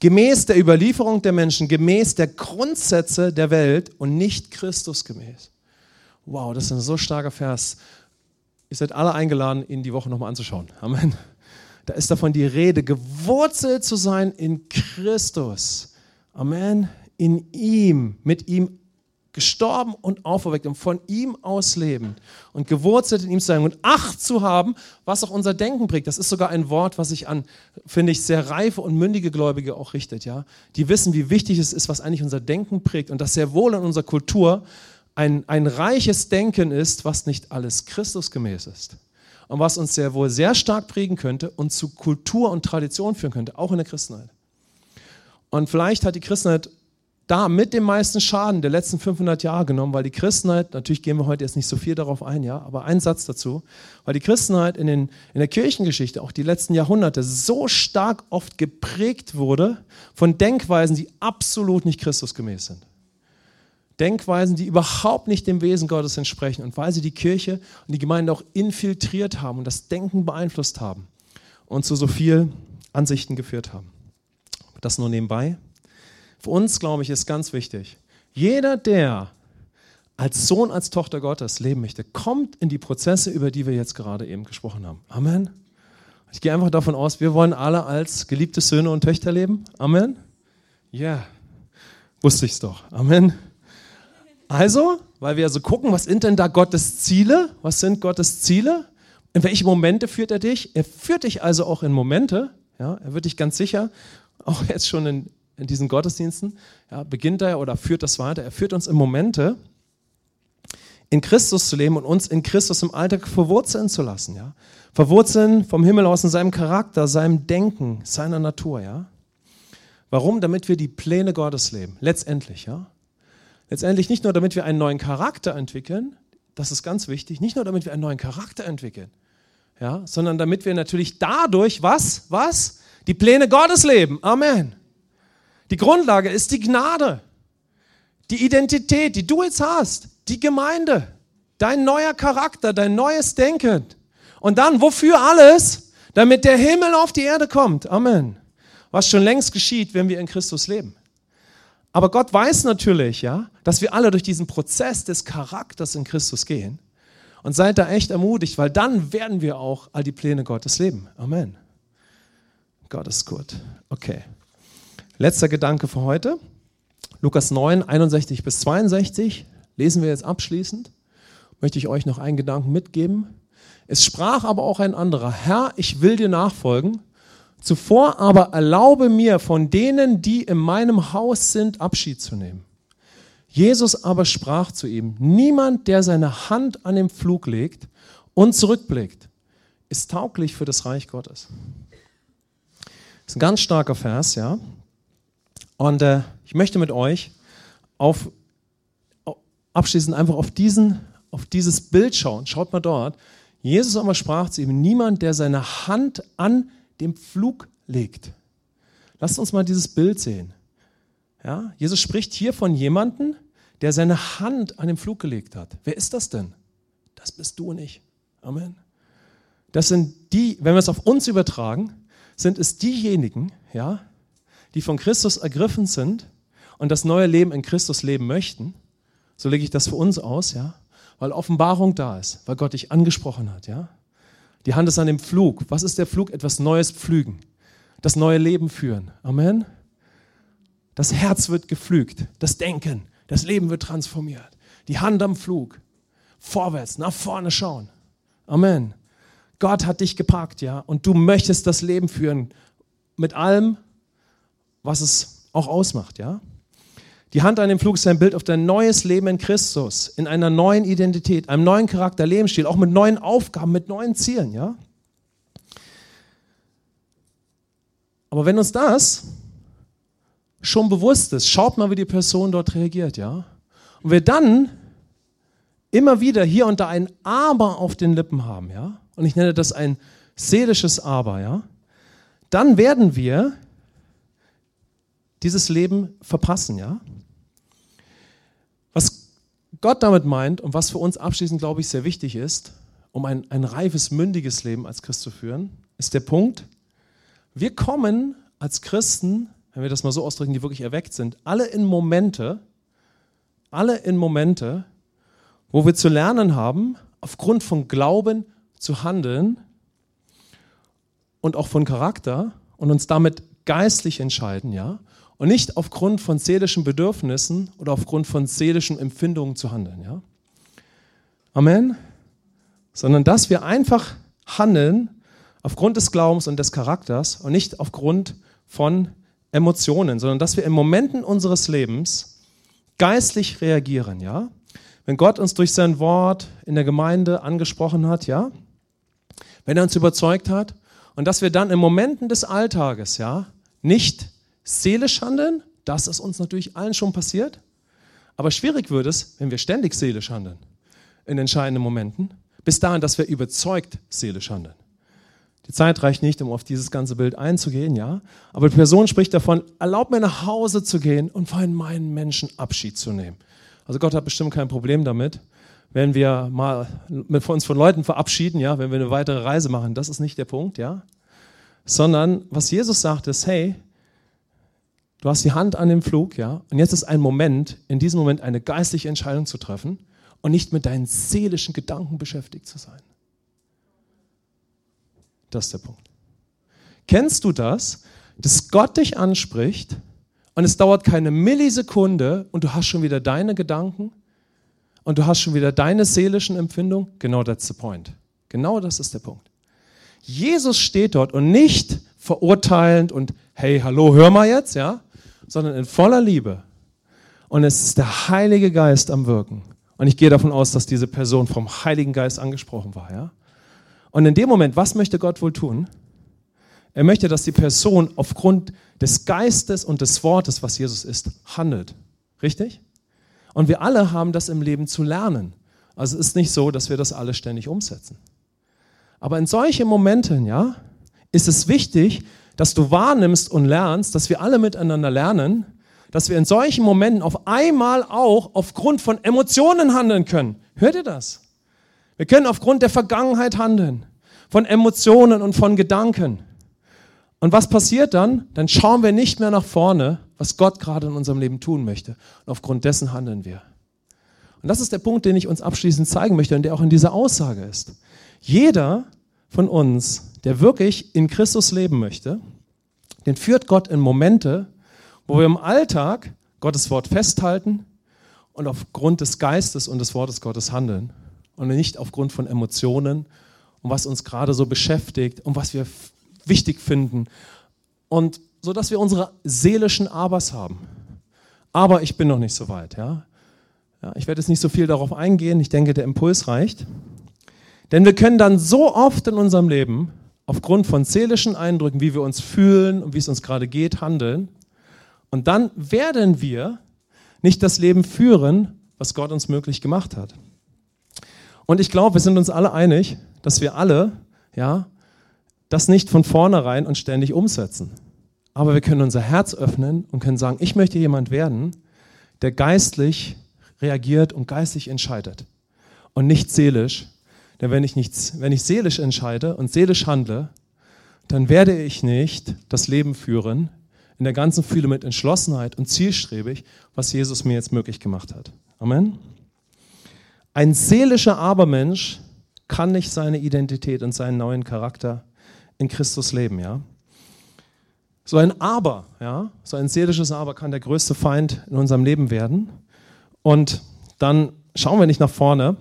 Speaker 1: gemäß der Überlieferung der Menschen, gemäß der Grundsätze der Welt und nicht Christus gemäß. Wow, das ist ein so starker Vers. Ihr seid alle eingeladen, ihn die Woche nochmal anzuschauen. Amen. Da ist davon die Rede, gewurzelt zu sein in Christus. Amen. In ihm, mit ihm gestorben und auferweckt und von ihm aus leben und gewurzelt in ihm sein und Acht zu haben, was auch unser Denken prägt. Das ist sogar ein Wort, was sich an, finde ich, sehr reife und mündige Gläubige auch richtet. Ja? Die wissen, wie wichtig es ist, was eigentlich unser Denken prägt und dass sehr wohl in unserer Kultur ein, ein reiches Denken ist, was nicht alles Christusgemäß ist und was uns sehr wohl sehr stark prägen könnte und zu Kultur und Tradition führen könnte, auch in der Christenheit. Und vielleicht hat die Christenheit da mit dem meisten Schaden der letzten 500 Jahre genommen, weil die Christenheit, natürlich gehen wir heute jetzt nicht so viel darauf ein, ja, aber ein Satz dazu, weil die Christenheit in, den, in der Kirchengeschichte auch die letzten Jahrhunderte so stark oft geprägt wurde von Denkweisen, die absolut nicht Christusgemäß sind. Denkweisen, die überhaupt nicht dem Wesen Gottes entsprechen und weil sie die Kirche und die Gemeinde auch infiltriert haben und das Denken beeinflusst haben und zu so viel Ansichten geführt haben. Das nur nebenbei. Für uns, glaube ich, ist ganz wichtig, jeder, der als Sohn, als Tochter Gottes leben möchte, kommt in die Prozesse, über die wir jetzt gerade eben gesprochen haben. Amen. Ich gehe einfach davon aus, wir wollen alle als geliebte Söhne und Töchter leben. Amen. Ja, yeah. wusste es doch. Amen. Also, weil wir also gucken, was sind denn da Gottes Ziele? Was sind Gottes Ziele? In welche Momente führt er dich? Er führt dich also auch in Momente. Ja, er wird dich ganz sicher, auch jetzt schon in, in diesen Gottesdiensten, ja, beginnt er oder führt das weiter. Er führt uns in Momente, in Christus zu leben und uns in Christus im Alltag verwurzeln zu lassen. Ja? Verwurzeln vom Himmel aus in seinem Charakter, seinem Denken, seiner Natur. Ja? Warum? Damit wir die Pläne Gottes leben. Letztendlich. Ja? Letztendlich nicht nur, damit wir einen neuen Charakter entwickeln, das ist ganz wichtig, nicht nur, damit wir einen neuen Charakter entwickeln, ja, sondern damit wir natürlich dadurch was, was? Die Pläne Gottes leben. Amen. Die Grundlage ist die Gnade, die Identität, die du jetzt hast die Gemeinde, dein neuer Charakter, dein neues Denken. Und dann, wofür alles? Damit der Himmel auf die Erde kommt. Amen. Was schon längst geschieht, wenn wir in Christus leben. Aber Gott weiß natürlich, ja, dass wir alle durch diesen Prozess des Charakters in Christus gehen. Und seid da echt ermutigt, weil dann werden wir auch all die Pläne Gottes leben. Amen. Gott ist gut. Okay. Letzter Gedanke für heute. Lukas 9, 61 bis 62 lesen wir jetzt abschließend, möchte ich euch noch einen Gedanken mitgeben. Es sprach aber auch ein anderer, Herr, ich will dir nachfolgen, zuvor aber erlaube mir von denen, die in meinem Haus sind, Abschied zu nehmen. Jesus aber sprach zu ihm, niemand, der seine Hand an den Flug legt und zurückblickt, ist tauglich für das Reich Gottes. Das ist ein ganz starker Vers, ja. Und äh, ich möchte mit euch auf abschließend einfach auf, diesen, auf dieses Bild schauen. Schaut mal dort. Jesus aber sprach zu ihm, niemand, der seine Hand an dem Flug legt. Lasst uns mal dieses Bild sehen. Ja, Jesus spricht hier von jemandem, der seine Hand an den Flug gelegt hat. Wer ist das denn? Das bist du und ich. Amen. Das sind die, wenn wir es auf uns übertragen, sind es diejenigen, ja, die von Christus ergriffen sind und das neue Leben in Christus leben möchten so lege ich das für uns aus, ja? Weil Offenbarung da ist, weil Gott dich angesprochen hat, ja? Die Hand ist an dem Flug. Was ist der Flug? Etwas Neues pflügen. Das neue Leben führen. Amen. Das Herz wird gepflügt. Das Denken, das Leben wird transformiert. Die Hand am Flug. Vorwärts, nach vorne schauen. Amen. Gott hat dich gepackt, ja, und du möchtest das Leben führen mit allem, was es auch ausmacht, ja. Die Hand an dem Flug ist ein Bild auf dein neues Leben in Christus, in einer neuen Identität, einem neuen Charakter, Lebensstil, auch mit neuen Aufgaben, mit neuen Zielen, ja? Aber wenn uns das schon bewusst ist, schaut mal, wie die Person dort reagiert, ja? Und wir dann immer wieder hier und da ein Aber auf den Lippen haben, ja? Und ich nenne das ein seelisches Aber, ja? Dann werden wir dieses Leben verpassen, ja? Was Gott damit meint und was für uns abschließend, glaube ich, sehr wichtig ist, um ein, ein reifes, mündiges Leben als Christ zu führen, ist der Punkt, wir kommen als Christen, wenn wir das mal so ausdrücken, die wirklich erweckt sind, alle in Momente, alle in Momente, wo wir zu lernen haben, aufgrund von Glauben zu handeln und auch von Charakter und uns damit geistlich entscheiden, ja, und nicht aufgrund von seelischen Bedürfnissen oder aufgrund von seelischen Empfindungen zu handeln. Ja? Amen. Sondern dass wir einfach handeln aufgrund des Glaubens und des Charakters und nicht aufgrund von Emotionen, sondern dass wir in Momenten unseres Lebens geistlich reagieren, ja? Wenn Gott uns durch sein Wort in der Gemeinde angesprochen hat, ja? Wenn er uns überzeugt hat und dass wir dann in Momenten des Alltages, ja, nicht seelisch handeln, das ist uns natürlich allen schon passiert. Aber schwierig wird es, wenn wir ständig seelisch handeln, in entscheidenden Momenten, bis dahin, dass wir überzeugt seelisch handeln. Die Zeit reicht nicht, um auf dieses ganze Bild einzugehen, ja. Aber die Person spricht davon, erlaub mir nach Hause zu gehen und von meinen Menschen Abschied zu nehmen. Also Gott hat bestimmt kein Problem damit, wenn wir mal mit uns von Leuten verabschieden, ja, wenn wir eine weitere Reise machen. Das ist nicht der Punkt, ja. Sondern was Jesus sagt ist, hey, du hast die Hand an dem Flug, ja, und jetzt ist ein Moment, in diesem Moment eine geistliche Entscheidung zu treffen und nicht mit deinen seelischen Gedanken beschäftigt zu sein. Das ist der Punkt. Kennst du das, dass Gott dich anspricht und es dauert keine Millisekunde und du hast schon wieder deine Gedanken und du hast schon wieder deine seelischen Empfindungen? Genau that's the point. Genau das ist der Punkt. Jesus steht dort und nicht verurteilend und hey, hallo, hör mal jetzt, ja, sondern in voller Liebe. Und es ist der Heilige Geist am Wirken. Und ich gehe davon aus, dass diese Person vom Heiligen Geist angesprochen war, ja. Und in dem Moment, was möchte Gott wohl tun? Er möchte, dass die Person aufgrund des Geistes und des Wortes, was Jesus ist, handelt. Richtig? Und wir alle haben das im Leben zu lernen. Also es ist nicht so, dass wir das alle ständig umsetzen. Aber in solchen Momenten, ja, ist es wichtig, dass du wahrnimmst und lernst, dass wir alle miteinander lernen, dass wir in solchen Momenten auf einmal auch aufgrund von Emotionen handeln können. Hört ihr das? Wir können aufgrund der Vergangenheit handeln, von Emotionen und von Gedanken. Und was passiert dann? Dann schauen wir nicht mehr nach vorne, was Gott gerade in unserem Leben tun möchte. Und aufgrund dessen handeln wir. Und das ist der Punkt, den ich uns abschließend zeigen möchte und der auch in dieser Aussage ist. Jeder von uns, der wirklich in Christus leben möchte, den führt Gott in Momente, wo wir im Alltag Gottes Wort festhalten und aufgrund des Geistes und des Wortes Gottes handeln und nicht aufgrund von Emotionen und was uns gerade so beschäftigt und was wir wichtig finden. Und so dass wir unsere seelischen Abers haben. Aber ich bin noch nicht so weit. Ja? ja? ich werde jetzt nicht so viel darauf eingehen. Ich denke, der Impuls reicht. Denn wir können dann so oft in unserem Leben aufgrund von seelischen Eindrücken, wie wir uns fühlen und wie es uns gerade geht, handeln. Und dann werden wir nicht das Leben führen, was Gott uns möglich gemacht hat. Und ich glaube, wir sind uns alle einig, dass wir alle, ja, das nicht von vornherein und ständig umsetzen. Aber wir können unser Herz öffnen und können sagen, ich möchte jemand werden, der geistlich reagiert und geistlich entscheidet und nicht seelisch. Denn wenn ich, nichts, wenn ich seelisch entscheide und seelisch handle, dann werde ich nicht das Leben führen in der ganzen Fühle mit Entschlossenheit und zielstrebig, was Jesus mir jetzt möglich gemacht hat. Amen. Ein seelischer Abermensch kann nicht seine Identität und seinen neuen Charakter in Christus leben, ja. So ein Aber, ja, so ein seelisches Aber kann der größte Feind in unserem Leben werden. Und dann schauen wir nicht nach vorne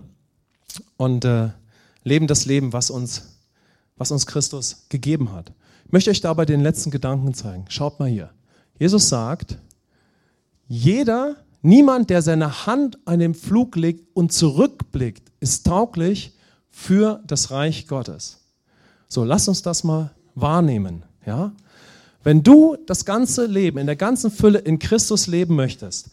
Speaker 1: und äh, leben das Leben, was uns, was uns Christus gegeben hat. Ich möchte euch dabei den letzten Gedanken zeigen. Schaut mal hier. Jesus sagt, jeder, niemand, der seine Hand an den Flug legt und zurückblickt, ist tauglich für das Reich Gottes. So, lass uns das mal wahrnehmen. Ja? Wenn du das ganze Leben in der ganzen Fülle in Christus leben möchtest,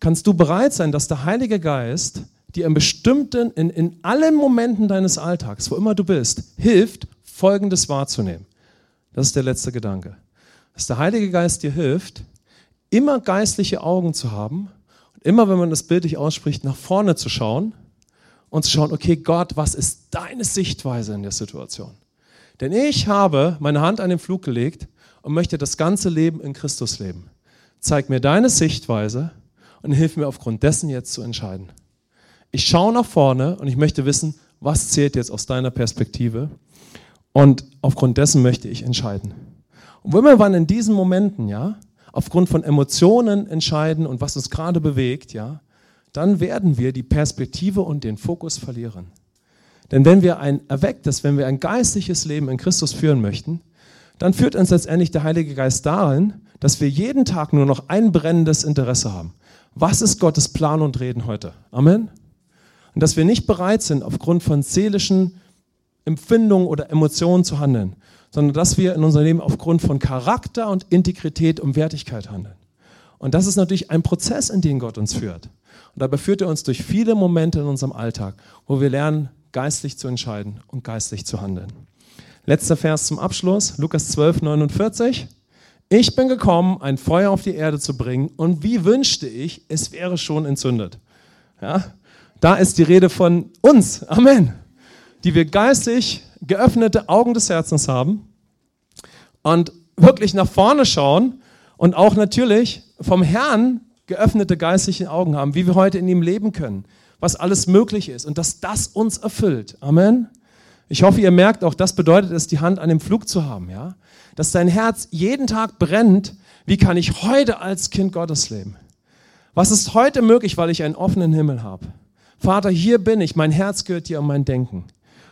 Speaker 1: kannst du bereit sein, dass der Heilige Geist dir in bestimmten, in, in allen Momenten deines Alltags, wo immer du bist, hilft, Folgendes wahrzunehmen. Das ist der letzte Gedanke. Dass der Heilige Geist dir hilft, immer geistliche Augen zu haben und immer, wenn man das bildlich ausspricht, nach vorne zu schauen und zu schauen, okay, Gott, was ist deine Sichtweise in der Situation? Denn ich habe meine Hand an den Flug gelegt und möchte das ganze Leben in Christus leben. Zeig mir deine Sichtweise und hilf mir aufgrund dessen jetzt zu entscheiden. Ich schaue nach vorne und ich möchte wissen, was zählt jetzt aus deiner Perspektive und aufgrund dessen möchte ich entscheiden. Und wenn wir dann in diesen Momenten, ja, aufgrund von Emotionen entscheiden und was uns gerade bewegt, ja, dann werden wir die Perspektive und den Fokus verlieren. Denn wenn wir ein erwecktes, wenn wir ein geistliches Leben in Christus führen möchten, dann führt uns letztendlich der Heilige Geist darin, dass wir jeden Tag nur noch ein brennendes Interesse haben. Was ist Gottes Plan und Reden heute? Amen. Und dass wir nicht bereit sind, aufgrund von seelischen Empfindungen oder Emotionen zu handeln, sondern dass wir in unserem Leben aufgrund von Charakter und Integrität und Wertigkeit handeln. Und das ist natürlich ein Prozess, in den Gott uns führt. Und dabei führt er uns durch viele Momente in unserem Alltag, wo wir lernen, geistlich zu entscheiden und geistlich zu handeln. Letzter Vers zum Abschluss, Lukas 12, 49. Ich bin gekommen, ein Feuer auf die Erde zu bringen und wie wünschte ich, es wäre schon entzündet. Ja? Da ist die Rede von uns. Amen. Die wir geistig geöffnete Augen des Herzens haben und wirklich nach vorne schauen und auch natürlich vom Herrn geöffnete geistliche Augen haben, wie wir heute in ihm leben können, was alles möglich ist und dass das uns erfüllt. Amen. Ich hoffe, ihr merkt auch, das bedeutet es, die Hand an dem Flug zu haben, ja? Dass dein Herz jeden Tag brennt, wie kann ich heute als Kind Gottes leben? Was ist heute möglich, weil ich einen offenen Himmel habe? Vater, hier bin ich, mein Herz gehört dir und mein Denken.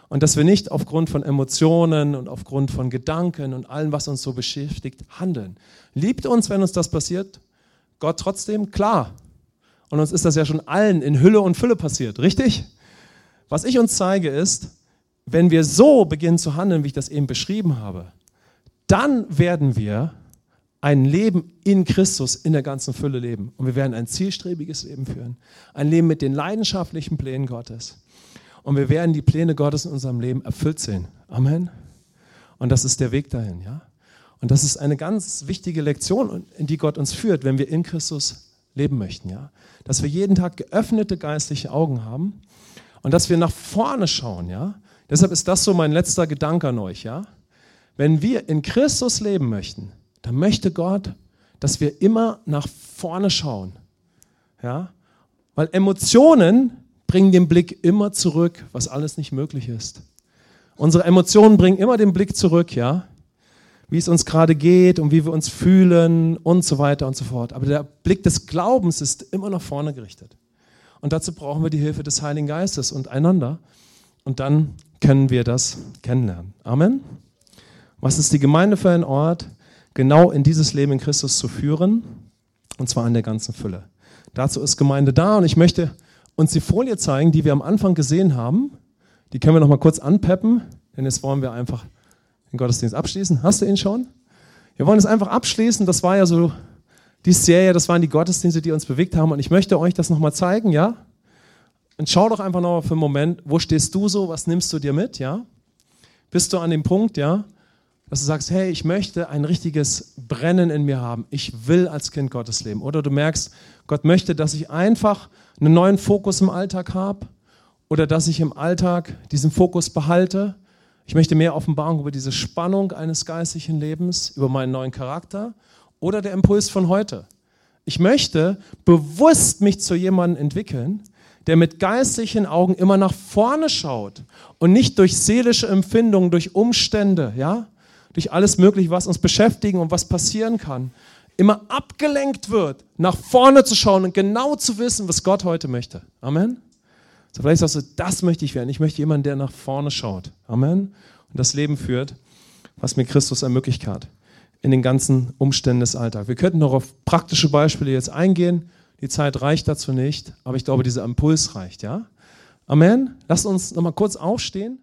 Speaker 1: Und dass wir nicht aufgrund von Emotionen und aufgrund von Gedanken und allem, was uns so beschäftigt, handeln. Liebt uns, wenn uns das passiert? Gott trotzdem? Klar. Und uns ist das ja schon allen in Hülle und Fülle passiert, richtig? Was ich uns zeige ist, wenn wir so beginnen zu handeln, wie ich das eben beschrieben habe, dann werden wir ein Leben in Christus in der ganzen Fülle leben. Und wir werden ein zielstrebiges Leben führen. Ein Leben mit den leidenschaftlichen Plänen Gottes. Und wir werden die Pläne Gottes in unserem Leben erfüllt sehen. Amen. Und das ist der Weg dahin, ja. Und das ist eine ganz wichtige Lektion, in die Gott uns führt, wenn wir in Christus leben möchten, ja. Dass wir jeden Tag geöffnete geistliche Augen haben und dass wir nach vorne schauen, ja. Deshalb ist das so mein letzter Gedanke an euch, ja. Wenn wir in Christus leben möchten, dann möchte Gott, dass wir immer nach vorne schauen. Ja? Weil Emotionen bringen den Blick immer zurück, was alles nicht möglich ist. Unsere Emotionen bringen immer den Blick zurück, ja? Wie es uns gerade geht und wie wir uns fühlen und so weiter und so fort. Aber der Blick des Glaubens ist immer nach vorne gerichtet. Und dazu brauchen wir die Hilfe des Heiligen Geistes und einander. Und dann können wir das kennenlernen. Amen. Was ist die Gemeinde für ein Ort? Genau in dieses Leben in Christus zu führen, und zwar in der ganzen Fülle. Dazu ist Gemeinde da und ich möchte uns die Folie zeigen, die wir am Anfang gesehen haben. Die können wir noch mal kurz anpeppen, denn jetzt wollen wir einfach den Gottesdienst abschließen. Hast du ihn schon? Wir wollen es einfach abschließen. Das war ja so die Serie, das waren die Gottesdienste, die uns bewegt haben und ich möchte euch das noch mal zeigen, ja? Und schau doch einfach noch mal für einen Moment, wo stehst du so, was nimmst du dir mit, ja? Bist du an dem Punkt, ja? Dass du sagst, hey, ich möchte ein richtiges Brennen in mir haben. Ich will als Kind Gottes leben. Oder du merkst, Gott möchte, dass ich einfach einen neuen Fokus im Alltag habe oder dass ich im Alltag diesen Fokus behalte. Ich möchte mehr Offenbarung über diese Spannung eines geistlichen Lebens, über meinen neuen Charakter oder der Impuls von heute. Ich möchte bewusst mich zu jemandem entwickeln, der mit geistlichen Augen immer nach vorne schaut und nicht durch seelische Empfindungen, durch Umstände, ja, durch alles Mögliche, was uns beschäftigen und was passieren kann, immer abgelenkt wird, nach vorne zu schauen und genau zu wissen, was Gott heute möchte. Amen. So vielleicht sagst du, das möchte ich werden. Ich möchte jemanden, der nach vorne schaut. Amen. Und das Leben führt, was mir Christus ermöglicht hat. In den ganzen Umständen des Alltags. Wir könnten noch auf praktische Beispiele jetzt eingehen. Die Zeit reicht dazu nicht, aber ich glaube, dieser Impuls reicht, ja? Amen. Lasst uns nochmal kurz aufstehen.